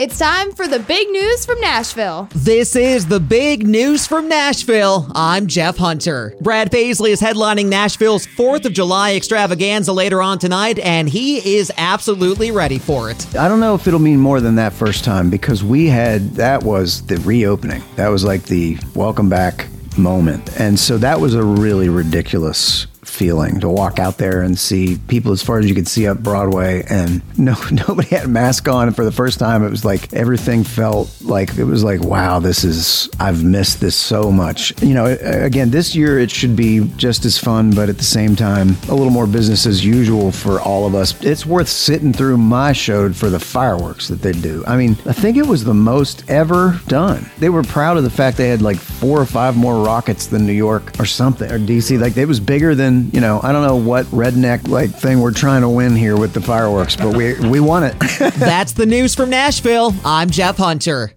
It's time for the big news from Nashville. This is the big news from Nashville. I'm Jeff Hunter. Brad Paisley is headlining Nashville's 4th of July extravaganza later on tonight, and he is absolutely ready for it. I don't know if it'll mean more than that first time because we had that was the reopening. That was like the welcome back moment. And so that was a really ridiculous feeling to walk out there and see people as far as you could see up Broadway. And no nobody had a mask on. And for the first time it was like everything felt like it was like wow this is I've missed this so much. You know again this year it should be just as fun but at the same time a little more business as usual for all of us. It's worth sitting through my show for the fireworks that they do. I mean I think it was the most ever done. They were proud of the fact they had like four or five more rockets than New York or something or DC like it was bigger than you know, I don't know what redneck like thing we're trying to win here with the fireworks, but we we won it. That's the news from Nashville. I'm Jeff Hunter.